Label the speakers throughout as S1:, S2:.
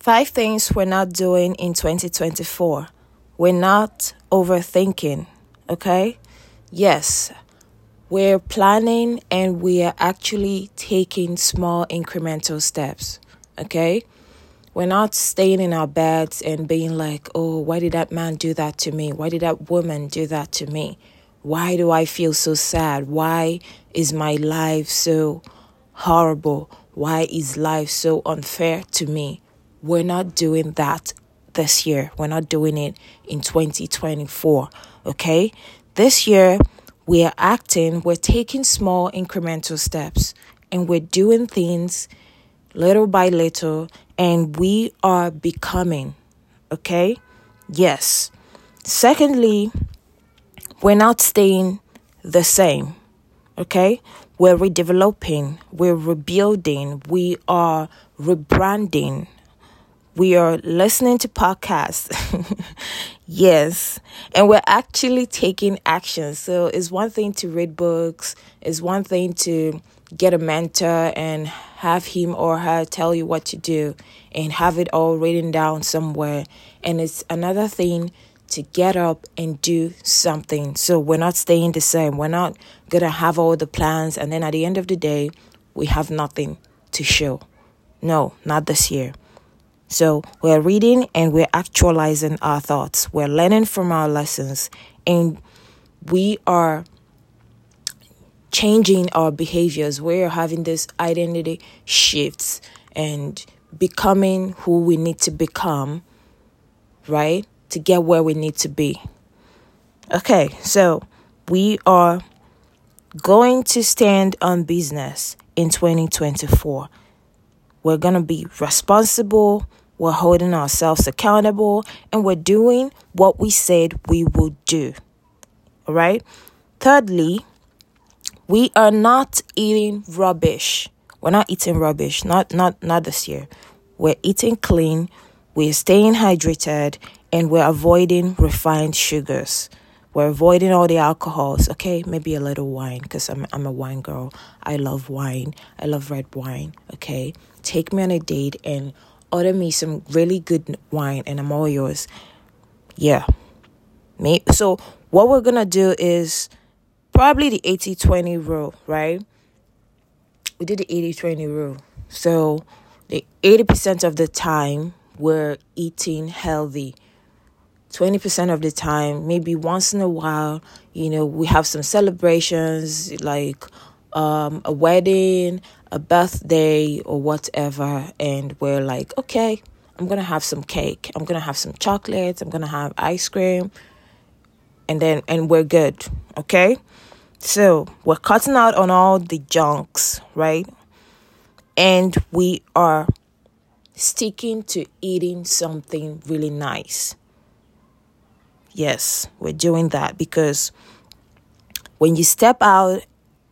S1: Five things we're not doing in 2024. We're not overthinking, okay? Yes, we're planning and we are actually taking small incremental steps, okay? We're not staying in our beds and being like, oh, why did that man do that to me? Why did that woman do that to me? Why do I feel so sad? Why is my life so horrible? Why is life so unfair to me? We're not doing that this year. We're not doing it in 2024. Okay? This year, we are acting, we're taking small incremental steps, and we're doing things little by little, and we are becoming. Okay? Yes. Secondly, we're not staying the same. Okay? We're redeveloping, we're rebuilding, we are rebranding, we are listening to podcasts. yes. And we're actually taking action. So it's one thing to read books, it's one thing to get a mentor and have him or her tell you what to do and have it all written down somewhere. And it's another thing to get up and do something. So we're not staying the same. We're not going to have all the plans and then at the end of the day, we have nothing to show. No, not this year. So we're reading and we're actualizing our thoughts. We're learning from our lessons and we are changing our behaviors. We're having this identity shifts and becoming who we need to become, right? To get where we need to be. Okay, so we are going to stand on business in 2024. We're going to be responsible we're holding ourselves accountable and we're doing what we said we would do. All right. Thirdly, we are not eating rubbish. We're not eating rubbish. Not not not this year. We're eating clean. We're staying hydrated and we're avoiding refined sugars. We're avoiding all the alcohols. Okay, maybe a little wine because I'm I'm a wine girl. I love wine. I love red wine. Okay, take me on a date and order me some really good wine and I'm all yours. Yeah. Me. So what we're gonna do is probably the 80-20 rule, right? We did the 80-20 rule. So the 80% of the time we're eating healthy. 20% of the time, maybe once in a while, you know, we have some celebrations like um, a wedding, a birthday, or whatever, and we're like, okay, I'm gonna have some cake, I'm gonna have some chocolates, I'm gonna have ice cream, and then and we're good, okay? So we're cutting out on all the junks, right? And we are sticking to eating something really nice. Yes, we're doing that because when you step out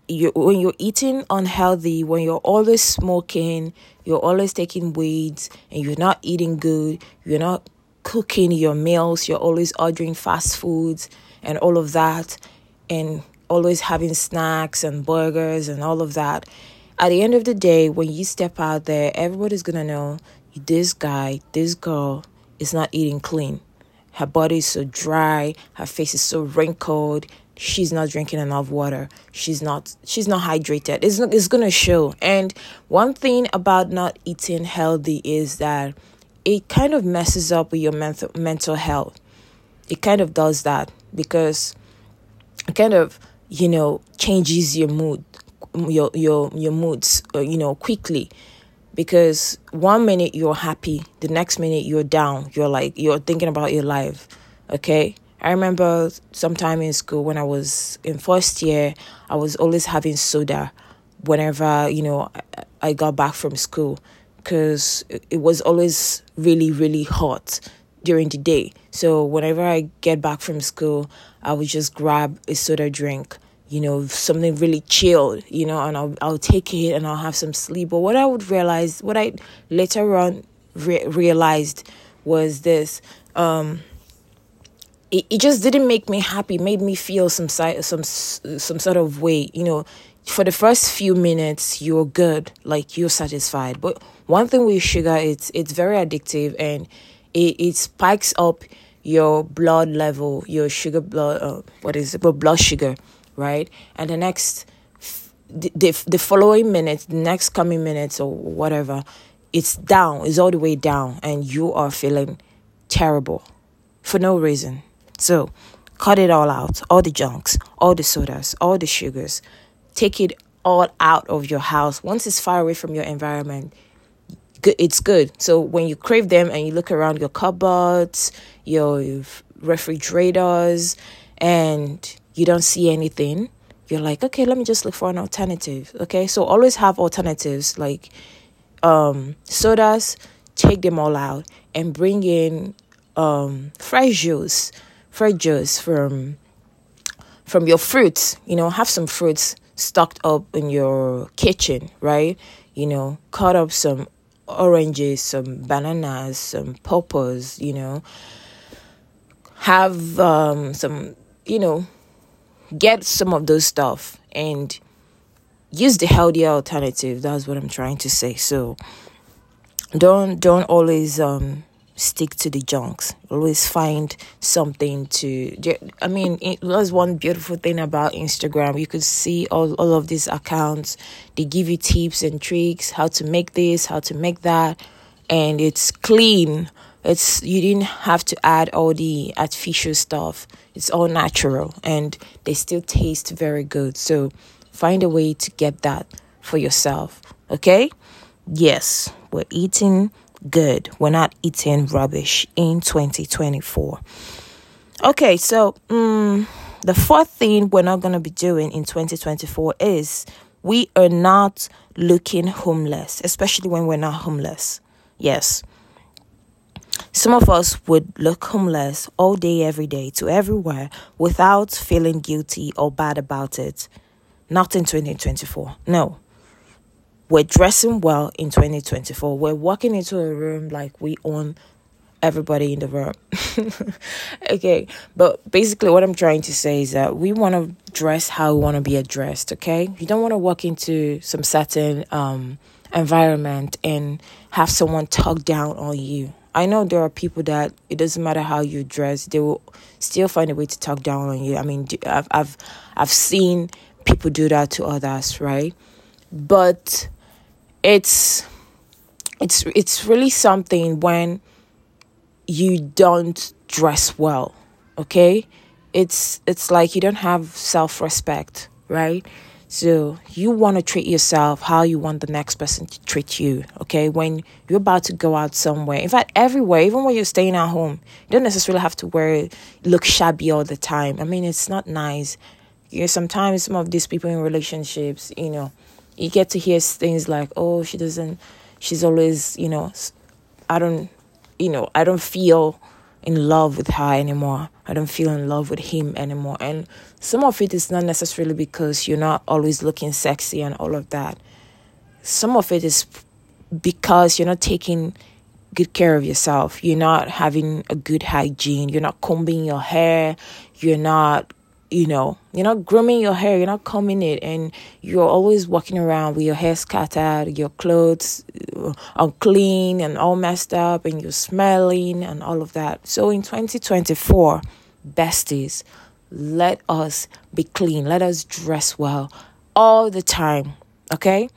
S1: you when you're eating unhealthy, when you're always smoking, you're always taking weeds, and you're not eating good, you're not cooking your meals, you're always ordering fast foods and all of that, and always having snacks and burgers and all of that. At the end of the day, when you step out there, everybody's gonna know this guy, this girl is not eating clean. Her body is so dry, her face is so wrinkled, she's not drinking enough water. She's not she's not hydrated. It's, it's gonna show. And one thing about not eating healthy is that it kind of messes up with your mental mental health. It kind of does that because it kind of you know changes your mood your your your moods uh, you know quickly because one minute you're happy the next minute you're down you're like you're thinking about your life okay I remember sometime in school when I was in first year, I was always having soda whenever, you know, I, got back from school because it was always really, really hot during the day. So whenever I get back from school, I would just grab a soda drink, you know, something really chilled, you know, and I'll, I'll take it and I'll have some sleep. But what I would realize, what I later on re- realized was this. Um, it, it just didn't make me happy made me feel some some some sort of way you know for the first few minutes you're good like you're satisfied but one thing with sugar it's it's very addictive and it, it spikes up your blood level your sugar blood uh, what is it blood sugar right and the next the, the, the following minutes the next coming minutes or whatever it's down it's all the way down and you are feeling terrible for no reason so cut it all out all the junks all the sodas all the sugars take it all out of your house. Once it's far away from your environment, it's good. So when you crave them and you look around your cupboards, your refrigerators, and you don't see anything, you're like, okay, let me just look for an alternative. Okay, so always have alternatives like um, sodas. Take them all out and bring in um, fresh juice, fresh juice from from your fruits. You know, have some fruits stocked up in your kitchen, right? You know, cut up some oranges, some bananas, some pawpaws, you know. Have um, some, you know, get some of those stuff and use the healthier alternative. That's what I'm trying to say. So don't don't always um stick to the junks. Always find something to. I mean, it was one beautiful thing about Instagram. You could see all, all of these accounts. They give you tips and tricks how to make this, how to make that, and it's clean. It's you didn't have to add all the artificial stuff. It's all natural, and they still taste very good. So find a way to get that for yourself. Okay? Yes, we're eating good. We're not eating rubbish in 2024. Okay, so um, the fourth thing we're not going to be doing in 2024 is we are not looking homeless, especially when we're not homeless. Yes. Some of us would look homeless all day, every day, to everywhere without feeling guilty or bad about it. Not in 2024. No we're dressing well in 2024. We're walking into a room like we own everybody in the room. okay, but basically, what I'm trying to say is that we want to dress how we want to be addressed. Okay, you don't want to walk into some certain um, environment and have someone talk down on you. I know there are people that it doesn't matter how you dress, they will still find a way to talk down on you. I mean, I've I've I've seen people do that to others, right? But it's it's it's really something when you don't dress well okay it's it's like you don't have self-respect right so you want to treat yourself how you want the next person to treat you okay? When you're about to go out somewhere in fact everywhere even when you're staying at home you don't necessarily have to wear look shabby all the time. I mean it's not nice. You know sometimes some of these people in relationships you know you get to hear things like, oh, she doesn't, she's always, you know, I don't, you know, I don't feel in love with her anymore. I don't feel in love with him anymore. And some of it is not necessarily because you're not always looking sexy and all of that. Some of it is because you're not taking good care of yourself. You're not having a good hygiene. You're not combing your hair. You're not you know, you're not grooming your hair, you're not combing it, and you're always walking around with your hair scattered, your clothes uh, unclean and all messed up, and you're smelling and all of that. So in 2024, besties, let us be clean, let us dress well all the time, okay?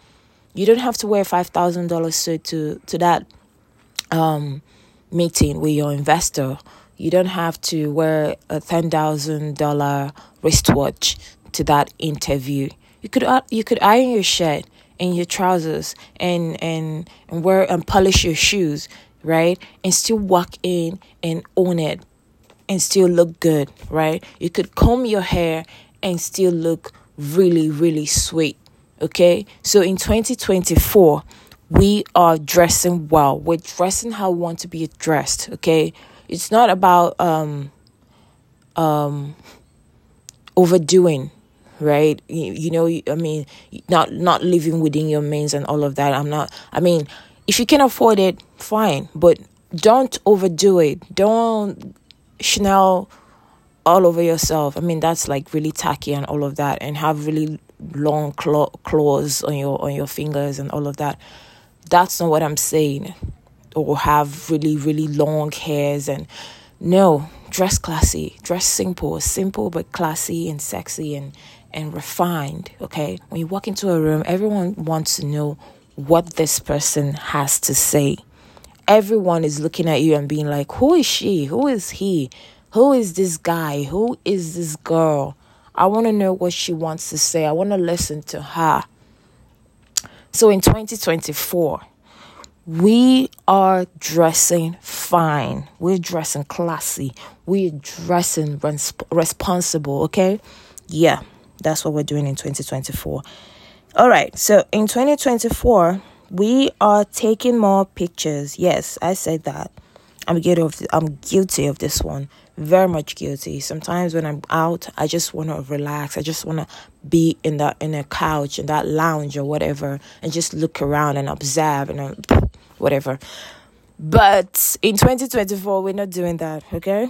S1: You don't have to wear $5,000 suit to, to that um, meeting with your investor you don't have to wear a $10,000 wristwatch to that interview. You could uh, you could iron your shirt and your trousers and and and wear and polish your shoes, right? And still walk in and own it and still look good, right? You could comb your hair and still look really really sweet, okay? So in 2024, we are dressing well. We're dressing how we want to be dressed, okay? It's not about um um overdoing right you, you know i mean not not living within your means and all of that i'm not i mean if you can afford it fine but don't overdo it don't chanel all over yourself i mean that's like really tacky and all of that and have really long claw, claws on your on your fingers and all of that. That's not what I'm saying. Or have really really long hairs and no, dress classy, dress simple, simple but classy and sexy and and refined, okay? When you walk into a room, everyone wants to know what this person has to say. Everyone is looking at you and being like, "Who is she? Who is he? Who is this guy? Who is this girl?" I want to know what she wants to say. I want to listen to her. So in 2024, we are dressing fine. We're dressing classy. We're dressing resp- responsible, okay? Yeah, that's what we're doing in 2024. All right, so in 2024, we are taking more pictures. Yes, I said that. I'm guilty of I'm guilty of this one. Very much guilty. Sometimes when I'm out, I just want to relax. I just want to be in that in a couch in that lounge or whatever and just look around and observe and whatever. But in 2024, we're not doing that, okay?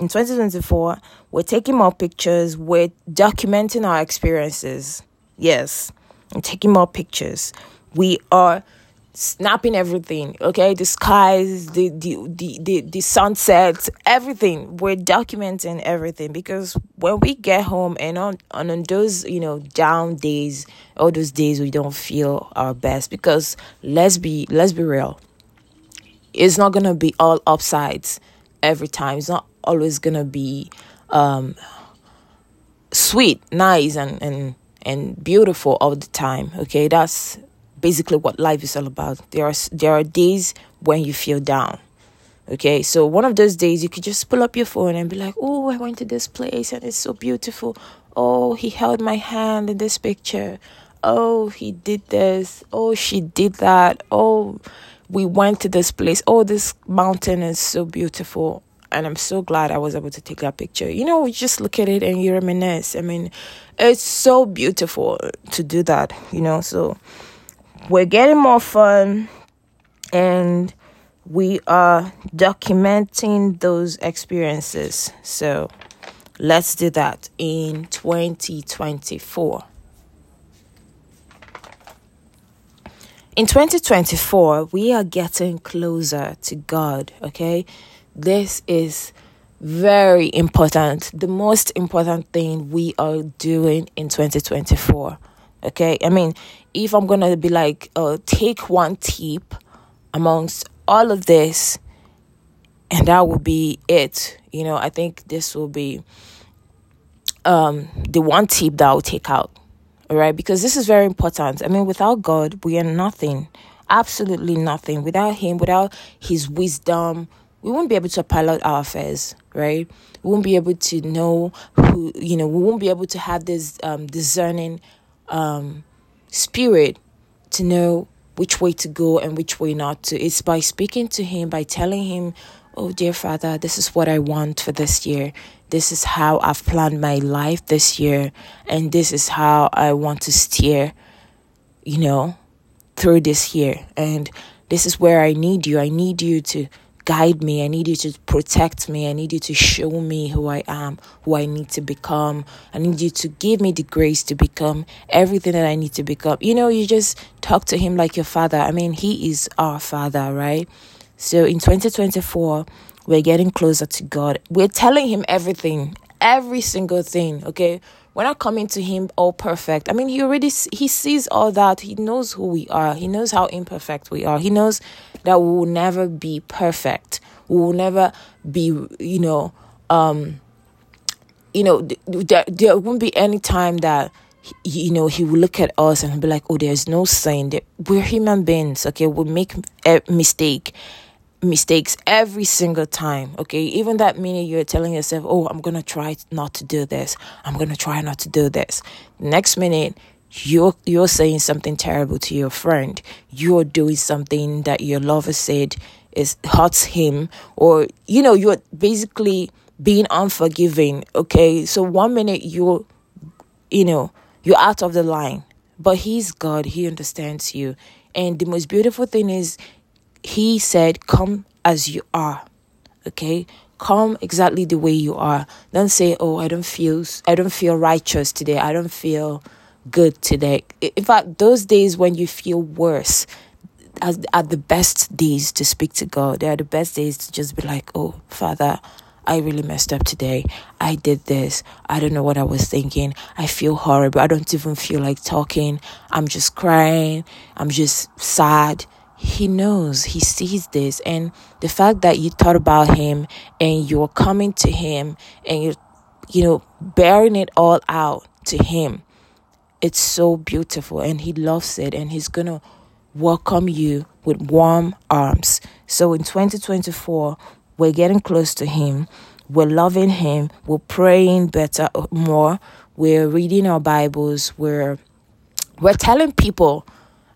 S1: In 2024, we're taking more pictures, we're documenting our experiences. Yes, and taking more pictures. We are snapping everything okay? The skies the the the the, the sunsets everything. We're documenting everything because when we get home and on, on those you know down days all those days we don't feel our best because let's be let's be real. It's not gonna be all upsides every time. It's not always gonna be um sweet nice and and and beautiful all the time okay? That's basically what life is all about. There are there are days when you feel down. Okay, so one of those days you could just pull up your phone and be like, "Oh, I went to this place and it's so beautiful. Oh, he held my hand in this picture. Oh, he did this. Oh, she did that. Oh, we went to this place. Oh, this mountain is so beautiful." And I'm so glad I was able to take that picture. You know, just look at it and you reminisce. I mean, it's so beautiful to do that, you know. So we're getting more fun and we are documenting those experiences. So let's do that in 2024. In 2024, we are getting closer to God, okay? This is very important. The most important thing we are doing in 2024. Okay, I mean, if I'm gonna be like, uh, take one tip amongst all of this, and that will be it. You know, I think this will be um the one tip that I'll take out. All right, because this is very important. I mean, without God, we are nothing, absolutely nothing. Without Him, without His wisdom, we won't be able to pilot our affairs, right? We won't be able to know who, you know, we won't be able to have this um, discerning um, spirit to know which way to go and which way not to. It's by speaking to Him, by telling Him, Oh, dear Father, this is what I want for this year. This is how I've planned my life this year. And this is how I want to steer, you know, through this year. And this is where I need you. I need you to guide me. I need you to protect me. I need you to show me who I am, who I need to become. I need you to give me the grace to become everything that I need to become. You know, you just talk to him like your father. I mean, he is our father, right? So in 2024, we're getting closer to God. We're telling him everything, every single thing, okay? We're not coming to him all perfect. I mean he already he sees all that. He knows who we are. He knows how imperfect we are. He knows that we will never be perfect. We will never be you know um you know there, there won't be any time that you know he will look at us and be like oh there's no sin we're human beings okay? We make a mistake mistakes every single time okay? Even that minute you're telling yourself oh i'm gonna try not to do this. I'm gonna try not to do this. Next minute you're you're saying something terrible to your friend. You're doing something that your lover said is hurts him or you know you're basically being unforgiving okay? So one minute you're you know you're out of the line but he's god. He understands you. And the most beautiful thing is he said, Come as you are. Okay? Come exactly the way you are. Don't say, Oh, I don't feel I don't feel righteous today. I don't feel good today. In fact, those days when you feel worse, are the best days to speak to God. They are the best days to just be like, "Oh, Father, I really messed up today. I did this. I don't know what I was thinking. I feel horrible. I don't even feel like talking. I'm just crying. I'm just sad." He knows, he sees this, and the fact that you thought about him and you're coming to him and you're, you know, bearing it all out to him, it's so beautiful, and he loves it, and he's gonna welcome you with warm arms. So in 2024, we're getting close to Him. We're loving Him. We're praying better, uh, more. We're reading our Bibles. We're we're telling people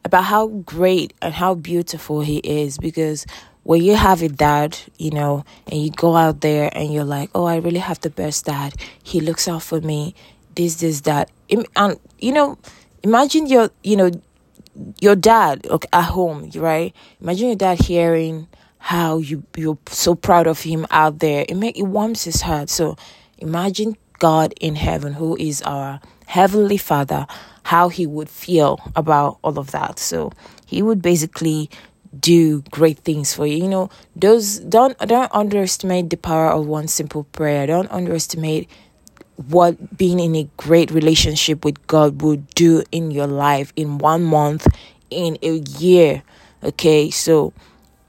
S1: about how great and how beautiful He is because when you have a dad, you know, and you go out there and you're like, oh, I really have the best dad. He looks out for me. This, this, that. And, you know, imagine your, you know, your dad okay, at home, right? Imagine your dad hearing how you you're so proud of him out there. It make it warms his heart. So imagine God in heaven, who is our heavenly Father, how he would feel about all of that. So he would basically do great things for you. You know, those don't don't underestimate the power of one simple prayer. Don't underestimate what being in a great relationship with God would do in your life in one month, in a year. Okay, so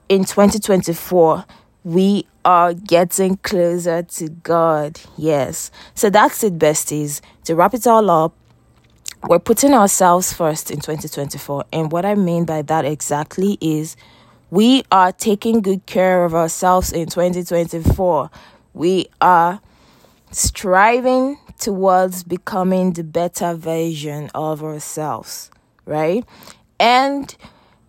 S1: in 2024, we are getting closer to God. Yes. So that's it, besties. To wrap it all up, we're putting ourselves first in 2024. And what I mean by that exactly is we are taking good care of ourselves in 2024. We are striving towards becoming the better version of ourselves, right? And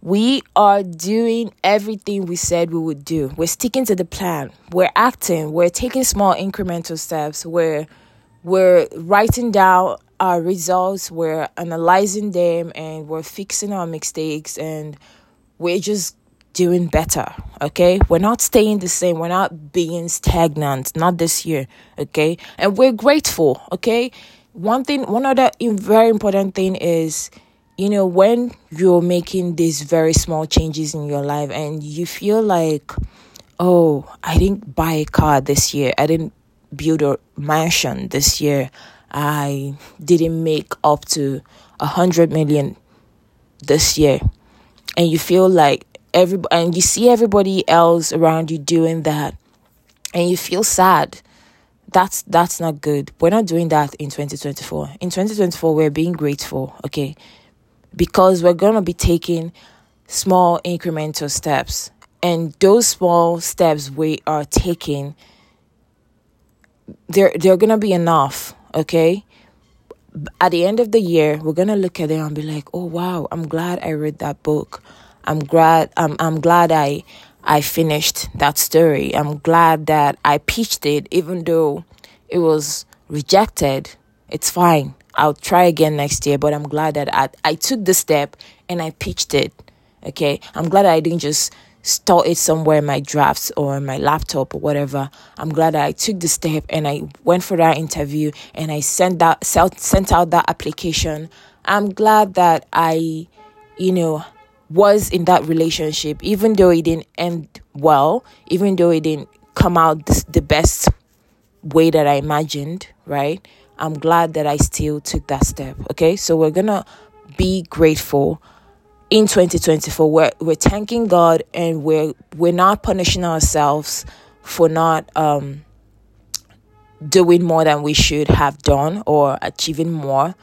S1: we are doing everything we said we would do. We're sticking to the plan. We're acting. We're taking small incremental steps. We're we're writing down our results. We're analyzing them, and we're fixing our mistakes. And we're just doing better. Okay, we're not staying the same. We're not being stagnant. Not this year. Okay, and we're grateful. Okay, one thing, one other very important thing is, you know, when you're making these very small changes in your life and you feel like, oh, I didn't buy a car this year. I didn't build a mansion this year. I didn't make up to a hundred million this year. And you feel like every and you see everybody else around you doing that and you feel sad. That's that's not good. We're not doing that in 2024 in 2024 we're being grateful okay? Because we're going to be taking small incremental steps. And those small steps we are taking they're they're to be enough okay at the end of the year we're to look at it and be like oh wow i'm glad i read that book I'm glad I'm I'm glad I I finished that story. I'm glad that I pitched it even though it was rejected. It's fine. I'll try again next year, but I'm glad that I, I took the step and I pitched it. Okay. I'm glad I didn't just store it somewhere in my drafts or in my laptop or whatever. I'm glad that I took the step and I went for that interview and I sent that sent out that application. I'm glad that I, you know, was in that relationship, even though it didn't end well, even though it didn't come out the best way that I imagined, right? I'm glad that I still took that step. Okay, so we're gonna be grateful in 2024. We're we're thanking God and we're we're not punishing ourselves for not um doing more than we should have done or achieving more.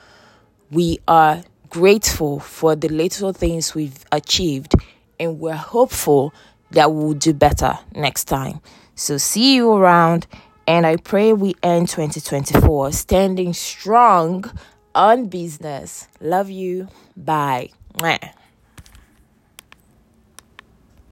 S1: We are grateful for the little things we've achieved and we're hopeful that we'll do better next time. So, see you around, and I pray we end 2024 standing strong on business. Love you. Bye. Mwah.